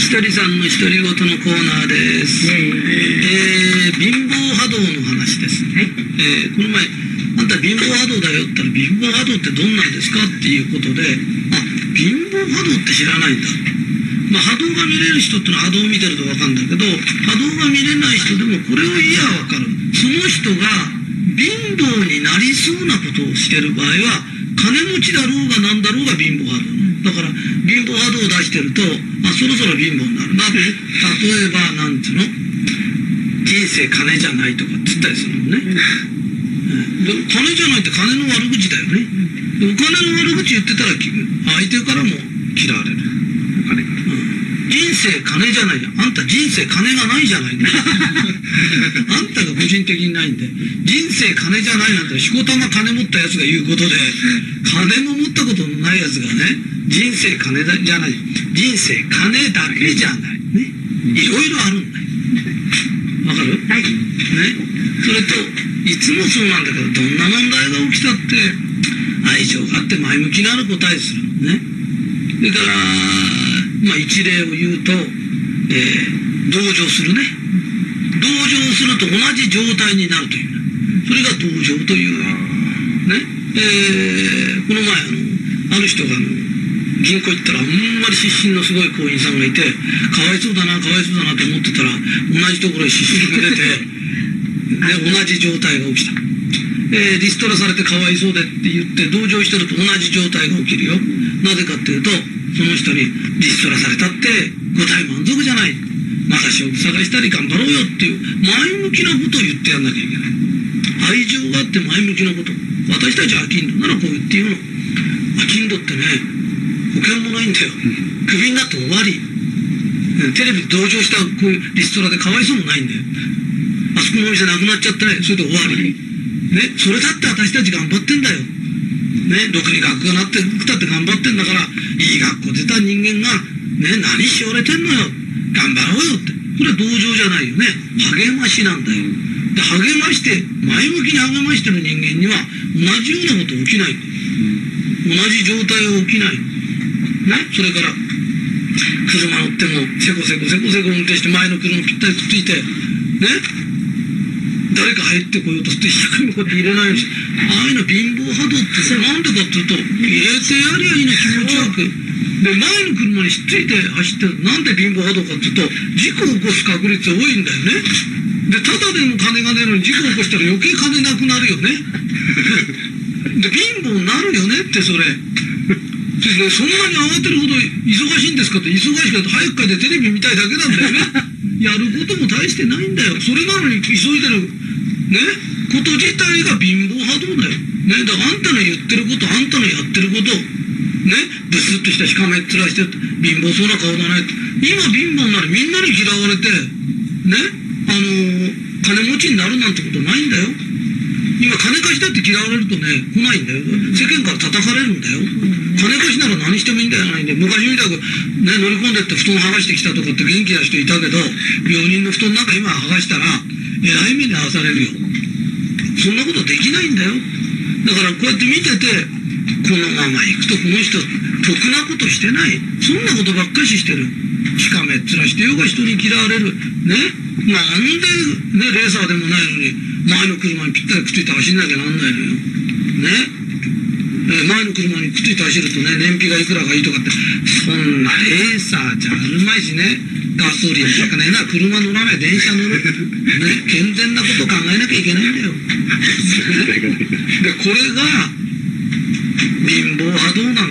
ひとりさんの独り言のコーナーです。えー、貧乏波動の話です。はい。えーこの前、あんた貧乏波動だよって言ったら、貧乏波動ってどんなんですかっていうことで、あ、貧乏波動って知らないんだ。まあ、波動が見れる人ってのは波動を見てるとわかるんだけど、波動が見れない人でもこれを言えばわかる。その人が貧乏になりそうなことをしてる場合は、金持ちだろうが何だろうが貧乏波動。だから、貧乏波動を出してると、あ、そろそろ貧乏になるな。例えば、なんていうの？人生金じゃないとかって言ったりするのね。で金じゃないって金の悪口だよね。でお金の悪口言ってたらき相手からも嫌われる。お金が。人生金じゃないじゃん。あんた人生金がないじゃないね。あんたが個人的にないんで。人生金じゃないなんて、しこたま金持ったやつが言うことで、金も持ったことのないやつがね、人生金だじゃない。人生金だけじゃない。ね。いろいろあるんだよ。わかる？はい。ね、それといつもそうなんだけどどんな問題が起きたって愛情があって前向きなる答えするのねそれから、まあ、一例を言うと、えー同情するね同情すると同じ状態になるというねそれが同情というねえーこの前あのある人があの銀行行ったらあんまり失神のすごい行員さんがいてかわいそうだなかわいそうだなと思ってたら同じところへ失神が出て で同じ状態が起きた、えーリストラされてかわいそうでって言って同情してると同じ状態が起きるよ。なぜかっていうとその人にリストラされたって答え満足じゃない。また仕事探したり頑張ろうよっていう前向きなことを言ってやんなきゃいけない。愛情があって前向きなこと。私たちはアキンドならこう言って言うの。アキンドってね保険もないんだよ。クビになって終わり。うんテレビで同情したこういうリストラでかわいそうもないんだよ。あそこのお店なくなっちゃったね。それで終わり。ね。それだって私たち頑張ってんだよ。ね。ろくに学がなってきたって頑張ってんだからいい学校出た人間がね。何しおれてんのよ。頑張ろうよって。それは同情じゃないよね。励ましなんだよ。で励まして前向きに励ましてる人間には同じようなこと起きない。同じ状態が起きない。ねそれから車乗ってもせこせこせこせこ運転して前の車ぴったりくっついてね。誰か入ってこようとして一生懸命こうやって入れないようにしああいうの貧乏波動ってさなんでかっていうと入れてやりゃいいの気持ちよく。で前の車にひっついて走ってるなんで貧乏波動かっていうと事故を起こす確率が多いんだよね。でただでも金が出るのに事故を起こしたら余計金なくなるよね。で貧乏になるよねってそれでねそんなに慌てるほど忙しいんですかって忙しくて早く帰ってテレビ見たいだけなんだよね。やることも大してないんだよ。それなのに急いでるねこと自体が貧乏波動だよ。ねだからあんたの言ってることあんたのやってることねブスッとしたしかめっ面して貧乏そうな顔だね今貧乏になる。みんなに嫌われてねあのー金持ちになるなんてことないんだよ今金貸しだって嫌われるとね来ないんだよ。世間から叩かれるんだよ。金貸しなら何してもいいんだよ。ないんで昔みたくね乗り込んでって布団剥がしてきたとかって元気な人いたけど病人の布団なんか今剥がしたらえらい目に遭わされるよ。そんなことできないんだよ。だからこうやって見ててこのまま行くとこの人得なことしてない。そんなことばっかししてる。しかめっ面してようが人に嫌われる。ね？なんでねレーサーでもないのに前の車にぴったりくっついて走んなきゃなんないのよ。ね。前の車にくっついて走るとね燃費がいくらがいいとかって。そんなレーサーじゃあるまいしね。ガソリンとかねな。車乗らない電車乗る。ね。健全なこと考えなきゃいけないんだよ。でこれが貧乏波動なの？